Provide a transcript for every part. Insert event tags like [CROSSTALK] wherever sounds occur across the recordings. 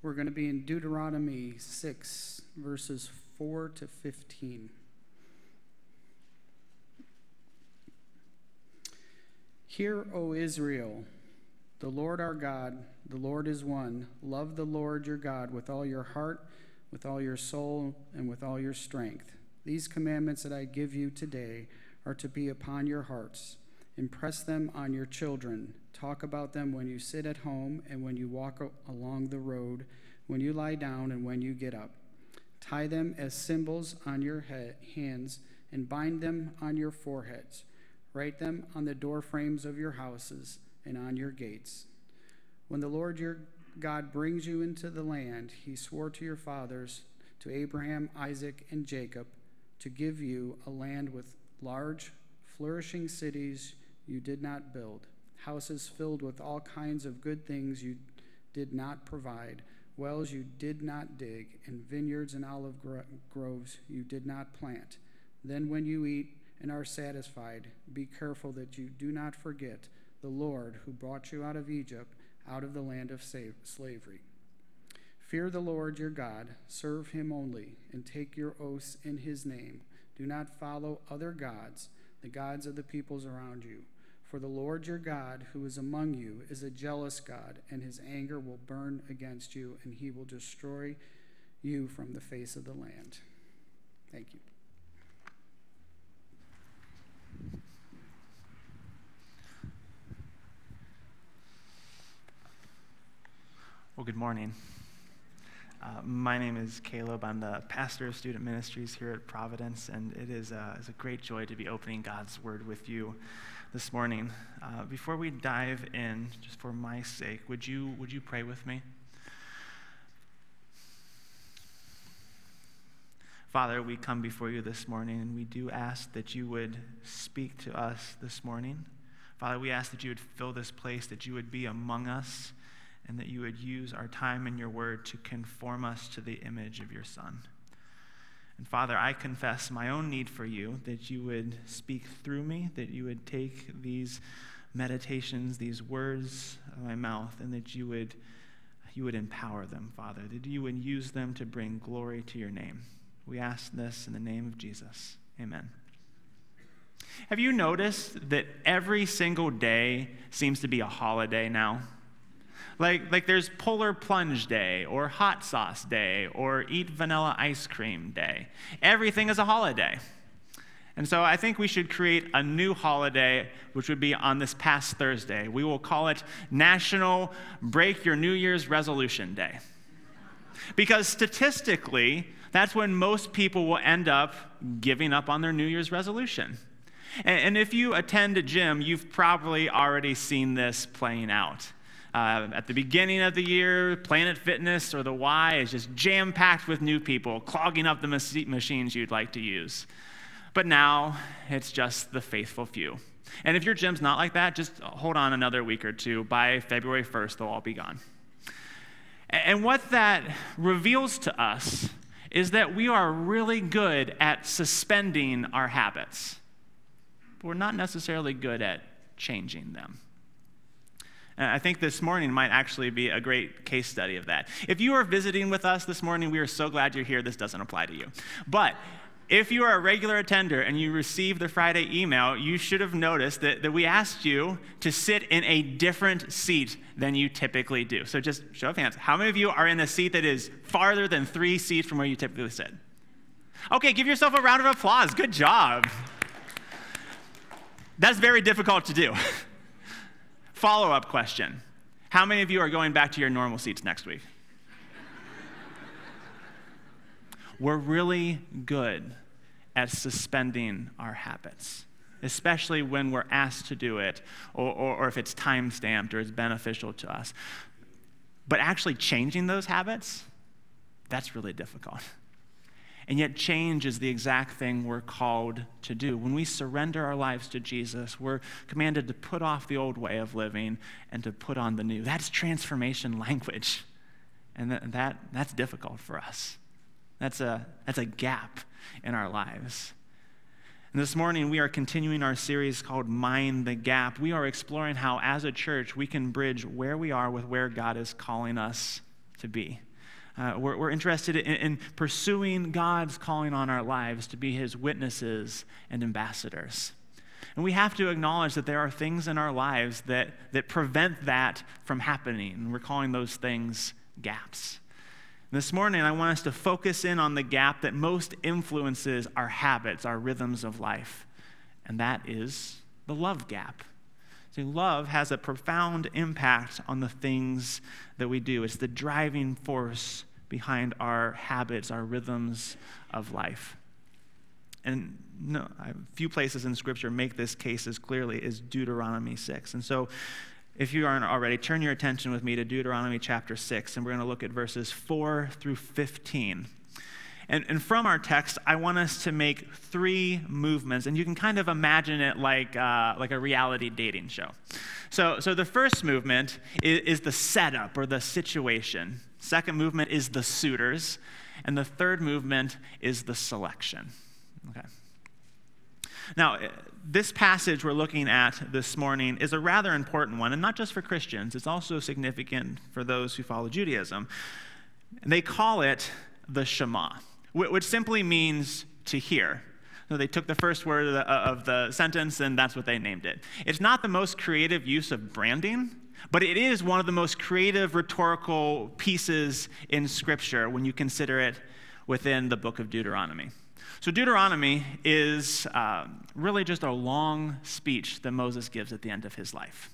We're going to be in Deuteronomy 6, verses 4 to 15. Hear, O Israel, the Lord our God, the Lord is one. Love the Lord your God with all your heart, with all your soul, and with all your strength. These commandments that I give you today are to be upon your hearts. Impress them on your children. Talk about them when you sit at home and when you walk along the road, when you lie down and when you get up. Tie them as symbols on your head, hands and bind them on your foreheads. Write them on the door frames of your houses and on your gates. When the Lord your God brings you into the land he swore to your fathers, to Abraham, Isaac, and Jacob, to give you a land with large, flourishing cities you did not build, houses filled with all kinds of good things you did not provide, wells you did not dig, and vineyards and olive gro- groves you did not plant. Then, when you eat and are satisfied, be careful that you do not forget the Lord who brought you out of Egypt, out of the land of slavery. Fear the Lord your God, serve him only, and take your oaths in his name. Do not follow other gods, the gods of the peoples around you for the Lord your God, who is among you, is a jealous God, and his anger will burn against you, and he will destroy you from the face of the land. Thank you. Well, good morning. Uh, my name is Caleb. I'm the pastor of student ministries here at Providence, and it is a, it's a great joy to be opening God's Word with you this morning. Uh, before we dive in, just for my sake, would you, would you pray with me? Father, we come before you this morning and we do ask that you would speak to us this morning. Father, we ask that you would fill this place, that you would be among us, and that you would use our time in your word to conform us to the image of your Son. And Father, I confess my own need for you, that you would speak through me, that you would take these meditations, these words of my mouth, and that you would, you would empower them, Father, that you would use them to bring glory to your name. We ask this in the name of Jesus. Amen. Have you noticed that every single day seems to be a holiday now? Like, like there's Polar Plunge Day, or Hot Sauce Day, or Eat Vanilla Ice Cream Day. Everything is a holiday. And so I think we should create a new holiday, which would be on this past Thursday. We will call it National Break Your New Year's Resolution Day. Because statistically, that's when most people will end up giving up on their New Year's resolution. And, if you attend a gym, you've probably already seen this playing out. Uh, at the beginning of the year, Planet Fitness or the Y is just jam packed with new people, clogging up the machines you'd like to use. But now it's just the faithful few. And if your gym's not like that, just hold on another week or two. By February 1st, they'll all be gone. And what that reveals to us is that we are really good at suspending our habits, but we're not necessarily good at changing them. And I think this morning might actually be a great case study of that. If you are visiting with us this morning, we are so glad you're here. This doesn't apply to you. But if you are a regular attender and you received the Friday email, you should have noticed that, that we asked you to sit in a different seat than you typically do. So just show of hands. How many of you are in a seat that is farther than three seats from where you typically sit? Okay, give yourself a round of applause. Good job. That's very difficult to do. [LAUGHS] Follow up question How many of you are going back to your normal seats next week? [LAUGHS] We're really good at suspending our habits, especially when we're asked to do it or, or, or if it's time stamped or it's beneficial to us. But actually changing those habits, that's really difficult. [LAUGHS] And yet, change is the exact thing we're called to do. When we surrender our lives to Jesus, we're commanded to put off the old way of living and to put on the new. That's transformation [LAUGHS] language. And that, that that's difficult for us. That's a, that's a gap in our lives. And this morning, we are continuing our series called Mind the Gap. We are exploring how, as a church, we can bridge where we are with where God is calling us to be. Uh, we're, we're, interested in, in pursuing God's calling on our lives to be his witnesses and ambassadors. And we have to acknowledge that there are things in our lives that, that prevent that from happening. We're calling those things gaps. This morning, I want us to focus in on the gap that most influences our habits, our rhythms of life, and that is the love gap. See, love has a profound impact on the things that we do. It's the driving force behind our habits, our rhythms of life. And no, a few places in Scripture make this case as clearly as Deuteronomy 6. And so, if you aren't already, turn your attention with me to Deuteronomy chapter 6, and we're going to look at verses 4 through 15. And, and from our text, I want us to make three movements, and you can kind of imagine it like, uh, like a reality dating show. So, so the first movement is, is the setup or the situation. Second movement is the suitors, and the third movement is the selection. Okay. Now, eh, this passage we're looking at this morning is a rather important one, and not just for Christians, it's also significant for those who follow Judaism. They call it the Shema, which simply means to hear. So they took the first word of the, of the sentence, and that's what they named it. It's not the most creative use of branding, but it is one of the most creative rhetorical pieces in Scripture when you consider it within the book of Deuteronomy. So, Deuteronomy is uh, really just a long speech that Moses gives at the end of his life.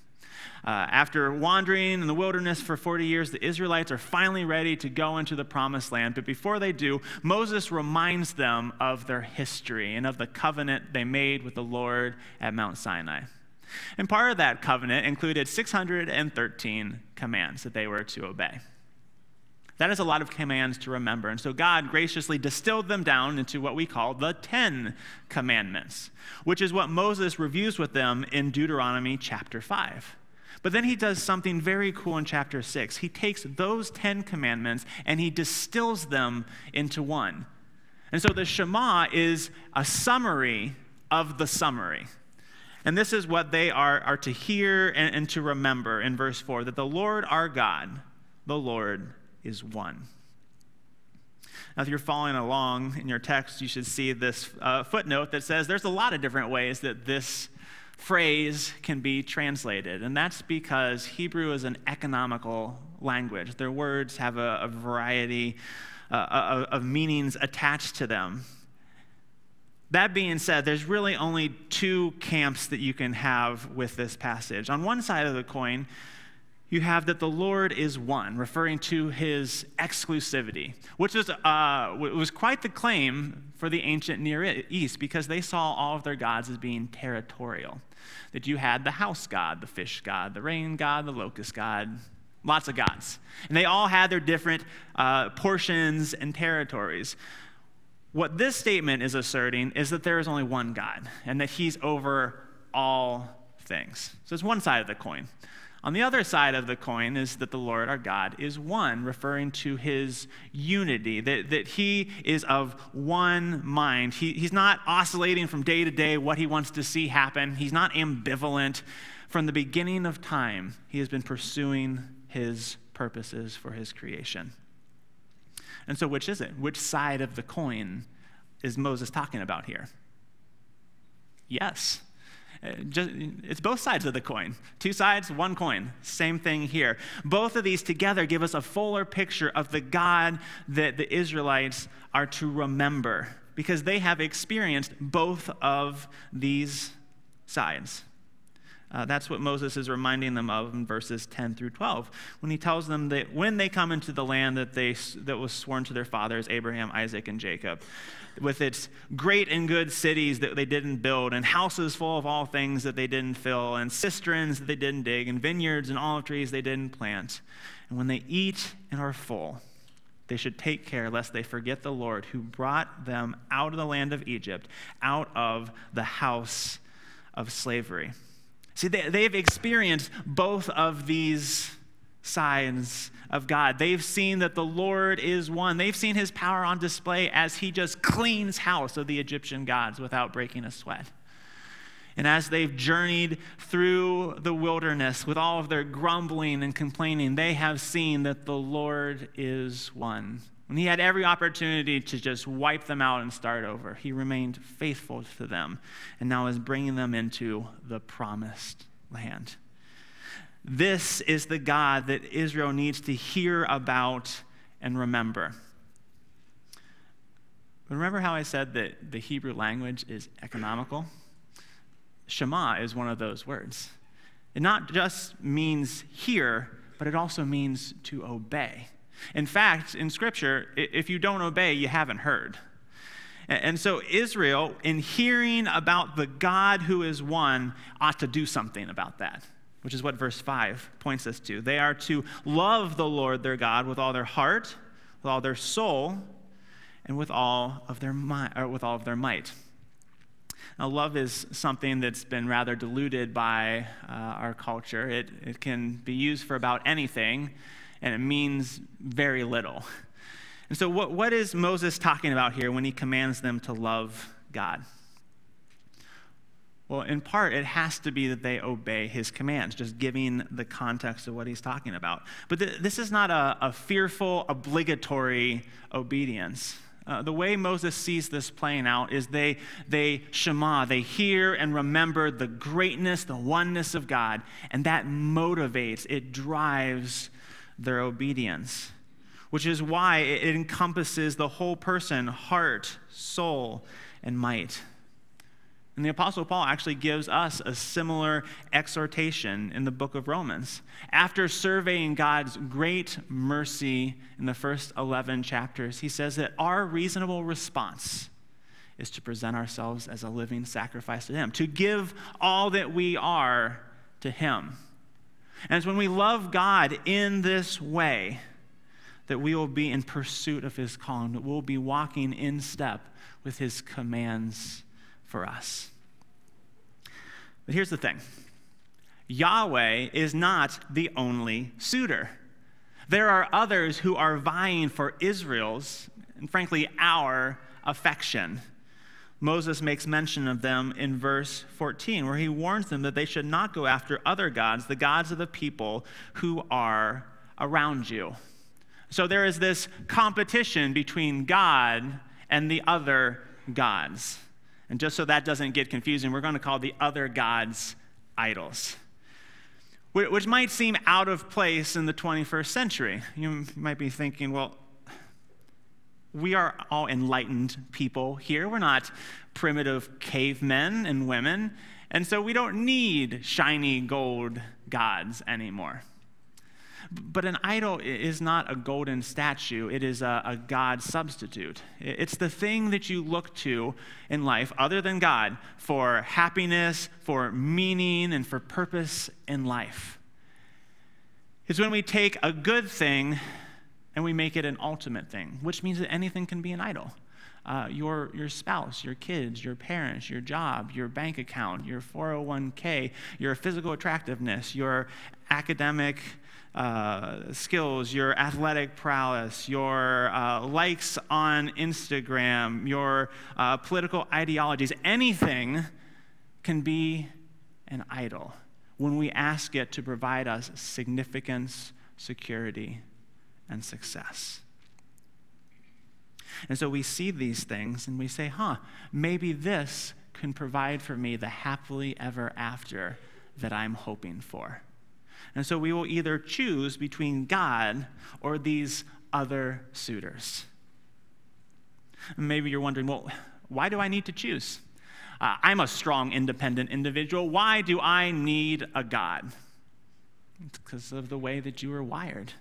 Uh, after wandering in the wilderness for 40 years, the Israelites are finally ready to go into the promised land. But before they do, Moses reminds them of their history and of the covenant they made with the Lord at Mount Sinai. And part of that covenant included 613 commands that they were to obey. That is a lot of commands to remember. And so God graciously distilled them down into what we call the Ten Commandments, which is what Moses reviews with them in Deuteronomy chapter 5. But then he does something very cool in chapter 6. He takes those Ten Commandments and he distills them into one. And so the Shema is a summary of the summary. And this is what they are, are to hear and, and to remember in verse 4 that the Lord our God, the Lord is one. Now, if you're following along in your text, you should see this uh, footnote that says there's a lot of different ways that this phrase can be translated. And that's because Hebrew is an economical language. Their words have a, a variety uh, of meanings attached to them. That being said, there's really only two camps that you can have with this passage. On one side of the coin, you have that the Lord is one, referring to his exclusivity, which was, uh, was quite the claim for the ancient Near East because they saw all of their gods as being territorial. That you had the house god, the fish god, the rain god, the locust god, lots of gods. And they all had their different uh, portions and territories. What this statement is asserting is that there is only one God and that he's over all things. So it's one side of the coin. On the other side of the coin is that the Lord our God is one, referring to his unity, that, that he is of one mind. He, he's not oscillating from day to day what he wants to see happen, he's not ambivalent. From the beginning of time, he has been pursuing his purposes for his creation. And so, which is it? Which side of the coin is Moses talking about here? Yes, uh, it's both sides of the coin. Two sides, one coin. Same thing here. Both of these together give us a fuller picture of the God that the Israelites are to remember because they have experienced both of these sides. Uh, that's what Moses is reminding them of in verses 10 through 12 when he tells them that when they come into the land that, they, that was sworn to their fathers, Abraham, Isaac, and Jacob, with its great and good cities that they didn't build, and houses full of all things that they didn't fill, and cisterns that they didn't dig, and vineyards and olive trees they didn't plant. And when they eat and are full, they should take care lest they forget the Lord who brought them out of the land of Egypt, out of the house of slavery. See, they, they've experienced both of these sides of God. They've seen that the Lord is one. They've seen his power on display as he just cleans house of the Egyptian gods without breaking a sweat. And as they've journeyed through the wilderness with all of their grumbling and complaining, they have seen that the Lord is one. When he had every opportunity to just wipe them out and start over, he remained faithful to them and now is bringing them into the promised land. This is the God that Israel needs to hear about and remember. Remember how I said that the Hebrew language is economical? Shema is one of those words. It not just means hear, but it also means to obey. In fact, in Scripture, if you don't obey, you haven't heard. And so Israel, in hearing about the God who is one, ought to do something about that, which is what verse 5 points us to. They are to love the Lord their God with all their heart, with all their soul, and with all of their, mi- with all of their might. Now, love is something that's been rather diluted by uh, our culture. It, it can be used for about anything, and it means very little. And so, what, what is Moses talking about here when he commands them to love God? Well, in part, it has to be that they obey his commands, just giving the context of what he's talking about. But th- this is not a, a fearful, obligatory obedience. Uh, the way Moses sees this playing out is they, they shema, they hear and remember the greatness, the oneness of God, and that motivates, it drives their obedience, which is why it encompasses the whole person heart, soul, and might. And the Apostle Paul actually gives us a similar exhortation in the book of Romans. After surveying God's great mercy in the first 11 chapters, he says that our reasonable response is to present ourselves as a living sacrifice to Him, to give all that we are to Him. And it's when we love God in this way that we will be in pursuit of His calling, that we'll be walking in step with His commands for us. But here's the thing Yahweh is not the only suitor. There are others who are vying for Israel's, and frankly, our affection. Moses makes mention of them in verse 14, where he warns them that they should not go after other gods, the gods of the people who are around you. So there is this competition between God and the other gods. And just so that doesn't get confusing, we're going to call the other gods idols, which might seem out of place in the 21st century. You might be thinking, well, we are all enlightened people here. We're not primitive cavemen and women. And so we don't need shiny gold gods anymore. But an idol is not a golden statue, it is a, a, God substitute. It's the thing that you look to in life, other than God, for happiness, for meaning, and for purpose in life. It's when we take a good thing and we make it an ultimate thing, which means that anything can be an idol. Uh, your, your spouse, your kids, your parents, your job, your bank account, your 401k, your physical attractiveness, your academic uh, skills, your athletic prowess, your uh, likes on Instagram, your uh, political ideologies, anything can be an idol when we ask it to provide us significance, security, and success. And so we see these things and we say, huh, maybe this can provide for me the happily ever after that I'm hoping for. And so we will either choose between God or these other suitors. Maybe you're wondering, well, why do I need to choose? Uh, I'm a strong, independent individual. Why do I need a God? It's because of the way that you are wired.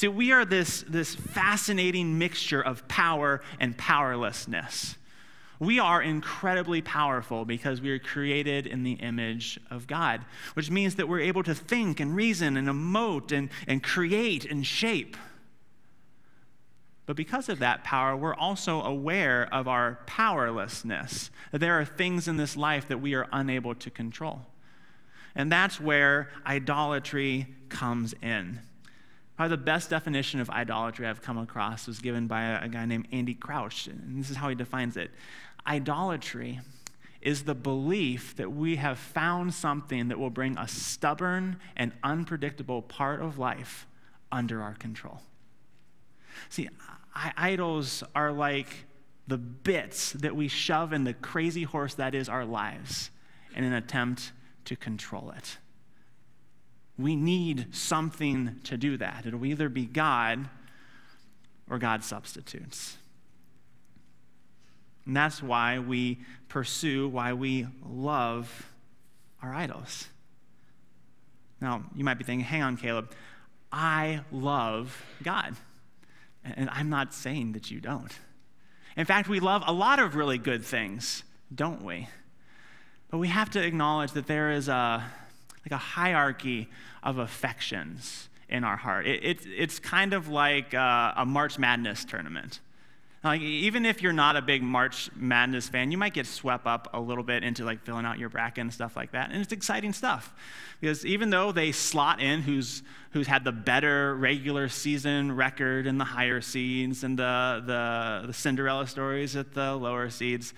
See, we are this, this fascinating mixture of power and powerlessness. We are incredibly powerful because we are created in the image of God, which means that we're able to think and reason and emote and, and create and shape. But because of that power, we're also aware of our powerlessness, there are things in this life that we are unable to control. And that's where idolatry comes in. Probably the best definition of idolatry I've come across was given by a, guy named Andy Crouch, and this is how he defines it Idolatry is the belief that we have found something that will bring a stubborn and unpredictable part of life under our control. See, idols are like the bits that we shove in the crazy horse that is our lives in an attempt to control it. We need something to do that. It'll either be God or God substitutes. And that's why we pursue, why we love our idols. Now, you might be thinking, hang on, Caleb, I love God. And I'm not saying that you don't. In fact, we love a lot of really good things, don't we? But we have to acknowledge that there is a, like a hierarchy of affections in our heart. It, it, it's kind of like a, a March Madness tournament. Like, even if you're not a big March Madness fan, you might get swept up a little bit into like filling out your bracket and stuff like that. And it's exciting stuff. Because even though they slot in who's, who's had the better regular season record and the higher seeds and the, the, the Cinderella stories at the lower seeds,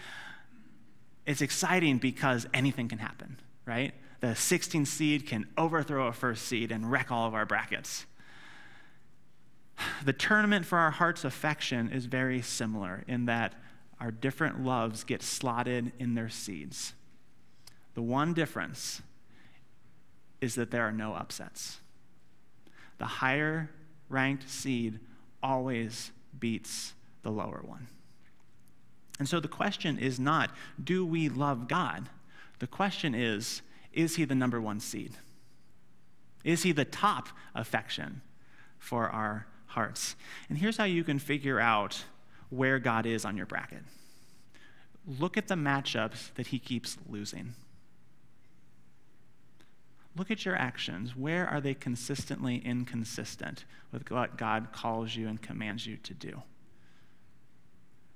it's exciting because anything can happen, right? The 16 seed can overthrow a first seed and wreck all of our brackets. The tournament for our heart's affection is very similar in that our different loves get slotted in their seeds. The one difference is that there are no upsets. The higher ranked seed always beats the lower one. And so the question is not, do we love God? The question is, is he the number one seed? Is he the top affection for our hearts. And here's how you can figure out where God is on your bracket look at the matchups that he keeps losing. Look at your actions. Where are they consistently inconsistent with what God calls you and commands you to do?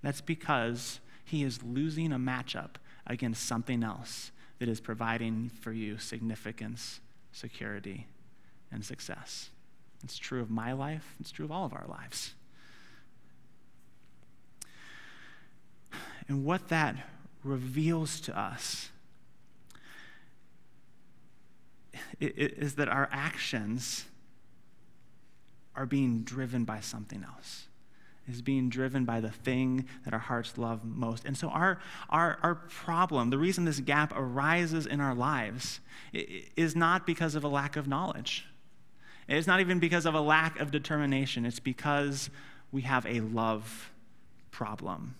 That's because he is losing a matchup against something else that is providing for you significance, security, and success. It's true of my life, it's true of all of our lives. And what that reveals to us is that our actions are being driven by something else is being driven by the thing that our hearts love most. And so, our, our, our problem, the reason this gap arises in our lives, is not because of a lack of knowledge. It's not even because of a lack of determination, it's because we have a love problem.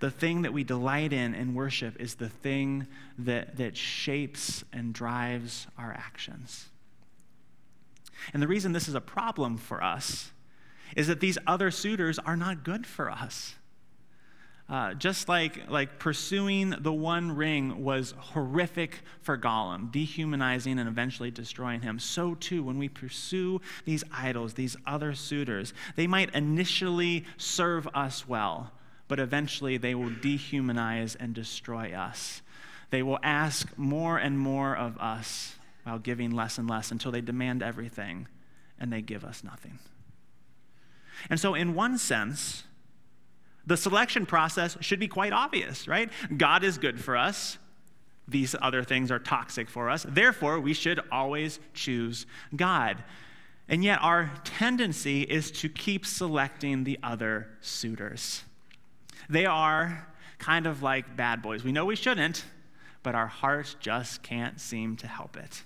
The thing that we delight in and worship is the thing that, that shapes and drives our actions. And the reason this is a problem for us is that these other suitors are not good for us. Uh, just like, like pursuing the one ring was horrific for Gollum, dehumanizing and eventually destroying him, so too when we pursue these idols, these other suitors, they might initially serve us well, but eventually they will dehumanize and destroy us. They will ask more and more of us while giving less and less until they demand everything and they give us nothing. And so, in one sense, the selection process should be quite obvious, right? God is good for us. These other things are toxic for us. Therefore, we should always choose God. And yet, our tendency is to keep selecting the other suitors. They are kind of like bad boys. We know we shouldn't, but our hearts just can't seem to help it.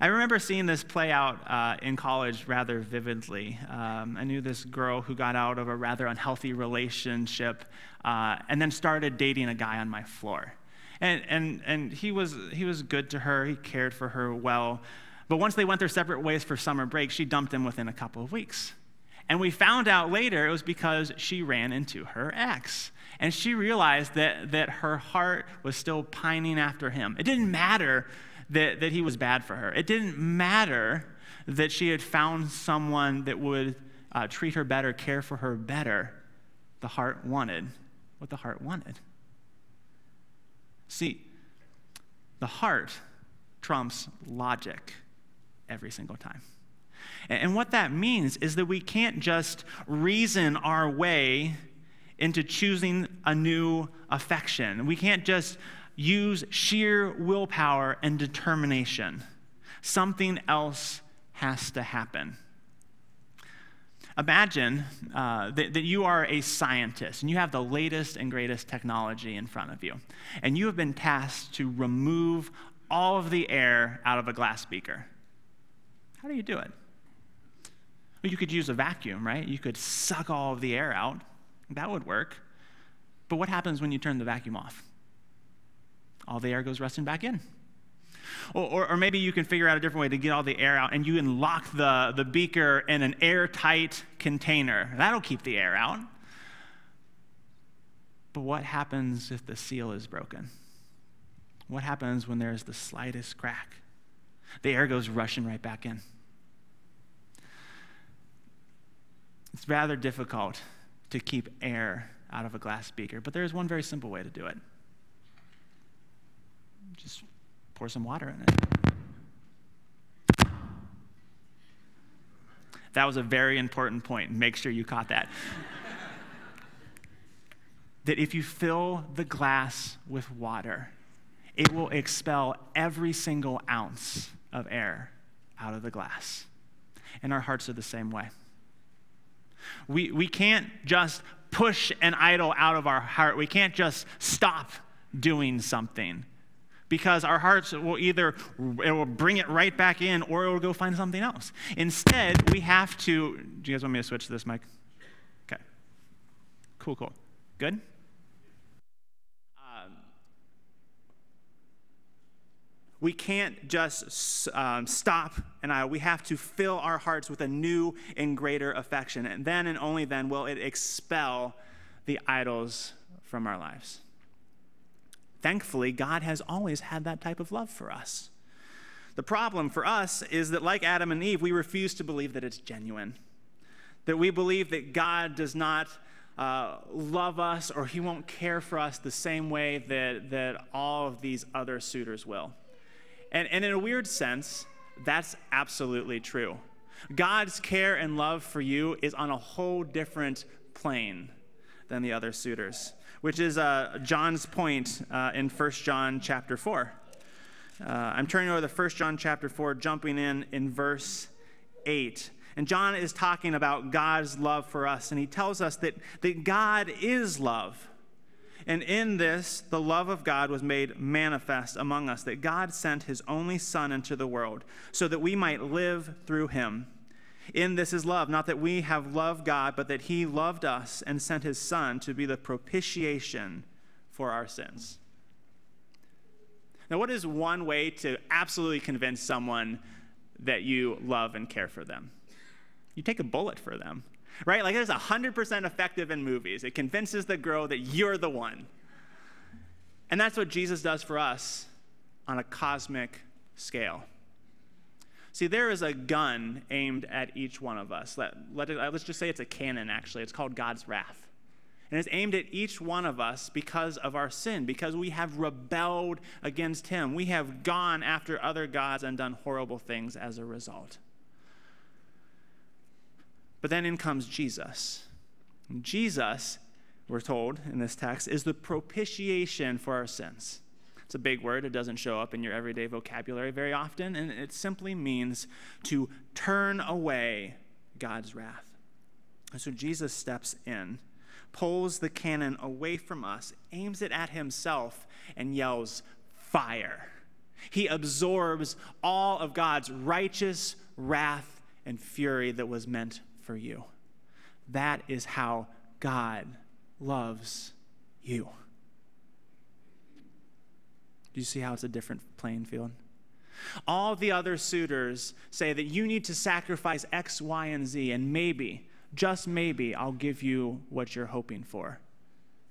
I remember seeing this play out uh, in college rather vividly. Um, I knew this girl who got out of a rather unhealthy relationship uh, and then started dating a guy on my floor. And, and, and he, was, he was good to her, he cared for her well. But once they went their separate ways for summer break, she dumped him within a couple of weeks. And we found out later it was because she ran into her ex. And she realized that, that her heart was still pining after him. It didn't matter that, that he was bad for her. It didn't matter that she had found someone that would uh, treat her better, care for her better. The heart wanted what the heart wanted. See, the heart trumps logic every single time. And what that means is that we can't just reason our way into choosing a new affection. We can't just use sheer willpower and determination. Something else has to happen. Imagine uh, that, that you are a scientist and you have the latest and greatest technology in front of you, and you have been tasked to remove all of the air out of a glass beaker. How do you do it? Well, you could use a vacuum, right? You could suck all of the air out. That would work. But what happens when you turn the vacuum off? All the air goes rushing back in. Or, or, or, maybe you can figure out a different way to get all the air out and you can lock the, the beaker in an airtight container. That'll keep the air out. But what happens if the seal is broken? What happens when there's the slightest crack? The air goes rushing right back in. It's rather difficult to keep air out of a glass beaker, but there is one very simple way to do it. Just pour some water in it. That was a very important point. Make sure you caught that. [LAUGHS] that if you fill the glass with water, it will expel every single ounce of air out of the glass. And our hearts are the same way. We, we can't just push an idol out of our heart. We can't just stop doing something because our hearts will either it will bring it right back in or it will go find something else. Instead, we have to. Do you guys want me to switch to this mic? Okay. Cool, cool. Good? Um, we can't just um, stop and I, we have to fill our hearts with a new and greater affection. And then and only then will it expel the idols from our lives. Thankfully, God has always had that type of love for us. The problem for us is that, like Adam and Eve, we refuse to believe that it's genuine. That we believe that God does not uh, love us or he won't care for us the same way that, that all of these other suitors will. And, and in a weird sense, that's absolutely true. God's care and love for you is on a whole different plane than the other suitors which is uh, John's point uh, in 1 John chapter 4. Uh, I'm turning over to 1 John chapter 4, jumping in in verse 8. And John is talking about God's love for us, and he tells us that, that God is love. And in this, the love of God was made manifest among us, that God sent his only Son into the world so that we might live through him. In this is love, not that we have loved God, but that He loved us and sent His Son to be the propitiation for our sins. Now, what is one way to absolutely convince someone that you love and care for them? You take a bullet for them, right? Like, it's 100% effective in movies. It convinces the girl that you're the one. And that's what Jesus does for us on a cosmic scale. See, there is a gun aimed at each one of us. Let, let it, uh, let's just say it's a cannon, actually. It's called God's wrath. And it's aimed at each one of us because of our sin, because we have rebelled against Him. We have gone after other gods and done horrible things as a result. But then in comes Jesus. Jesus, we're told in this text, is the propitiation for our sins. It's a big word. It doesn't show up in your everyday vocabulary very often, and it simply means to turn away God's wrath. And so Jesus steps in, pulls the cannon away from us, aims it at himself, and yells, Fire. He absorbs all of God's righteous wrath and fury that was meant for you. That is how God loves you. Do you see how it's a different playing field? All the other suitors say that you need to sacrifice X, Y, and Z, and maybe, just maybe, I'll give you what you're hoping for.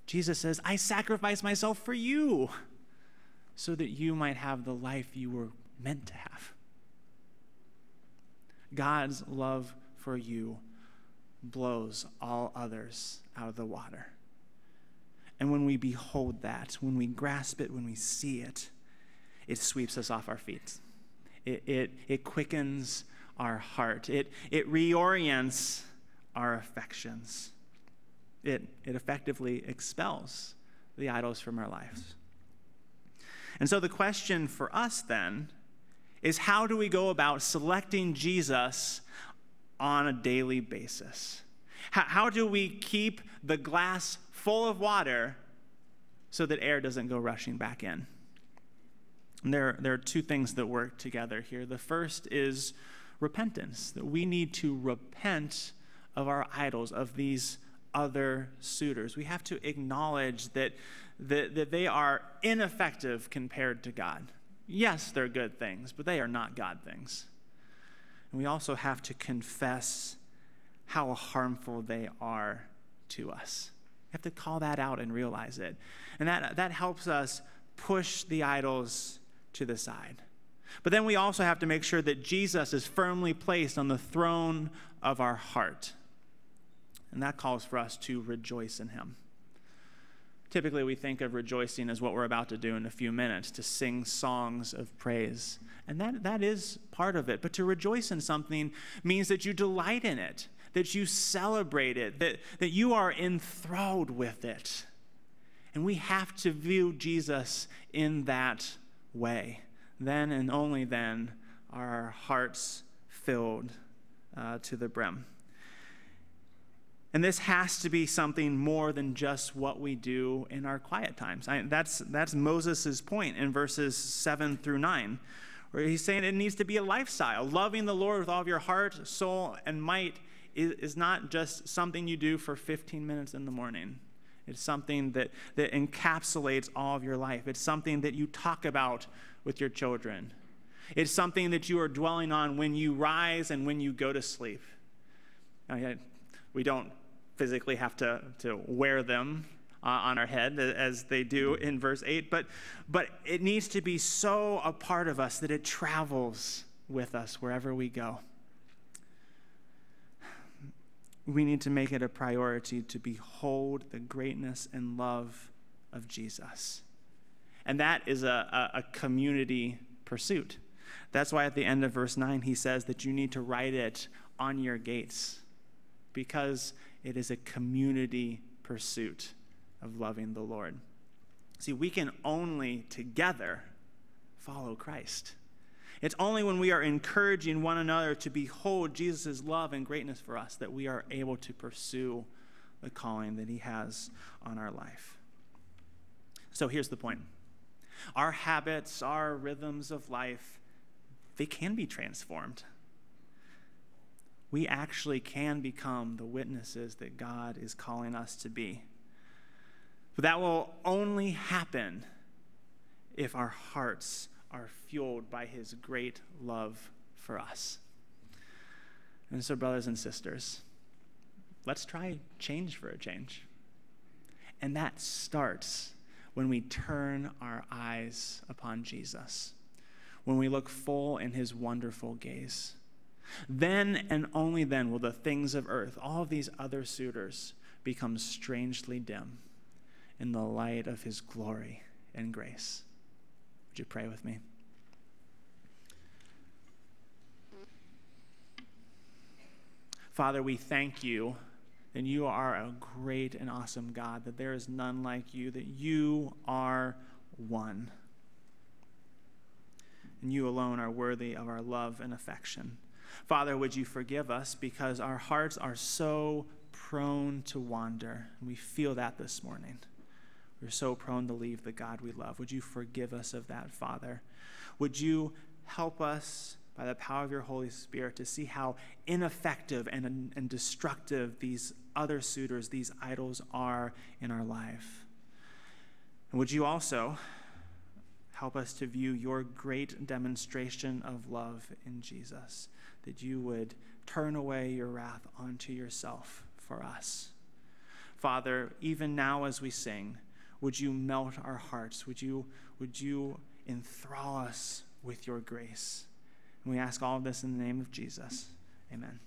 Jesus says, I sacrifice myself for you so that you might have the life you were meant to have. God's love for you blows all others out of the water. And when we behold that, when we grasp it, when we see it, it sweeps us off our feet. It, it, it quickens our heart, it, it reorients our affections. It, it effectively expels the idols from our lives. And so the question for us then is how do we go about selecting Jesus on a daily basis? How, how do we keep the glass full of water so that air doesn't go rushing back in? And there, there are two things that work together here. The first is repentance, that we need to repent of our idols, of these other suitors. We have to acknowledge that, that, that they are ineffective compared to God. Yes, they're good things, but they are not God things. And we also have to confess how harmful they are to us. We have to call that out and realize it. And that, that helps us push the idols to the side. But then we also have to make sure that Jesus is firmly placed on the throne of our heart. And that calls for us to rejoice in him. Typically, we think of rejoicing as what we're about to do in a few minutes, to sing songs of praise. And that, that is part of it. But to rejoice in something means that you delight in it, that you celebrate it, that, that you are enthralled with it. And we have to view Jesus in that way. Then and only then are our hearts filled uh, to the brim. And this has to be something more than just what we do in our quiet times. I, that's that's Moses' point in verses 7 through 9, where he's saying it needs to be a lifestyle. Loving the Lord with all of your heart, soul, and might is not just something you do for 15 minutes in the morning. It's something that, that encapsulates all of your life. It's something that you talk about with your children. It's something that you are dwelling on when you rise and when you go to sleep. We don't physically have to, to wear them uh, on our head as they do in verse 8, but, but it needs to be so a part of us that it travels with us wherever we go. We need to make it a priority to behold the greatness and love of Jesus. And that is a, a, a community pursuit. That's why at the end of verse 9, he says that you need to write it on your gates because it is a community pursuit of loving the Lord. See, we can only together follow Christ. It's only when we are encouraging one another to behold Jesus' love and greatness for us that we are able to pursue the calling that He has on our life. So here's the point our habits, our rhythms of life, they can be transformed we actually can become the witnesses that God is calling us to be. But that will only happen if our hearts are fueled by His great love for us. And so, brothers and sisters, let's try change for a change. And that starts when we turn our eyes upon Jesus, when we look full in His wonderful gaze then and only then will the things of earth, all of these other suitors, become strangely dim in the light of his glory and grace. Would you pray with me? Father, we thank you that you are a great and awesome God, that there is none like you, that you are one. And you alone are worthy of our love and affection. Father, would you forgive us because our hearts are so prone to wander. And we feel that this morning. We're so prone to leave the God we love. Would you forgive us of that, Father? Would you help us by the power of your Holy Spirit to see how ineffective and, and destructive these other suitors, these idols are in our life? And would you also help us to view your great demonstration of love in Jesus? that you would turn away your wrath onto yourself for us. Father, even now as we sing, would you melt our hearts? Would you, would you enthrall us with your grace? And we ask all of this in the name of Jesus. Amen.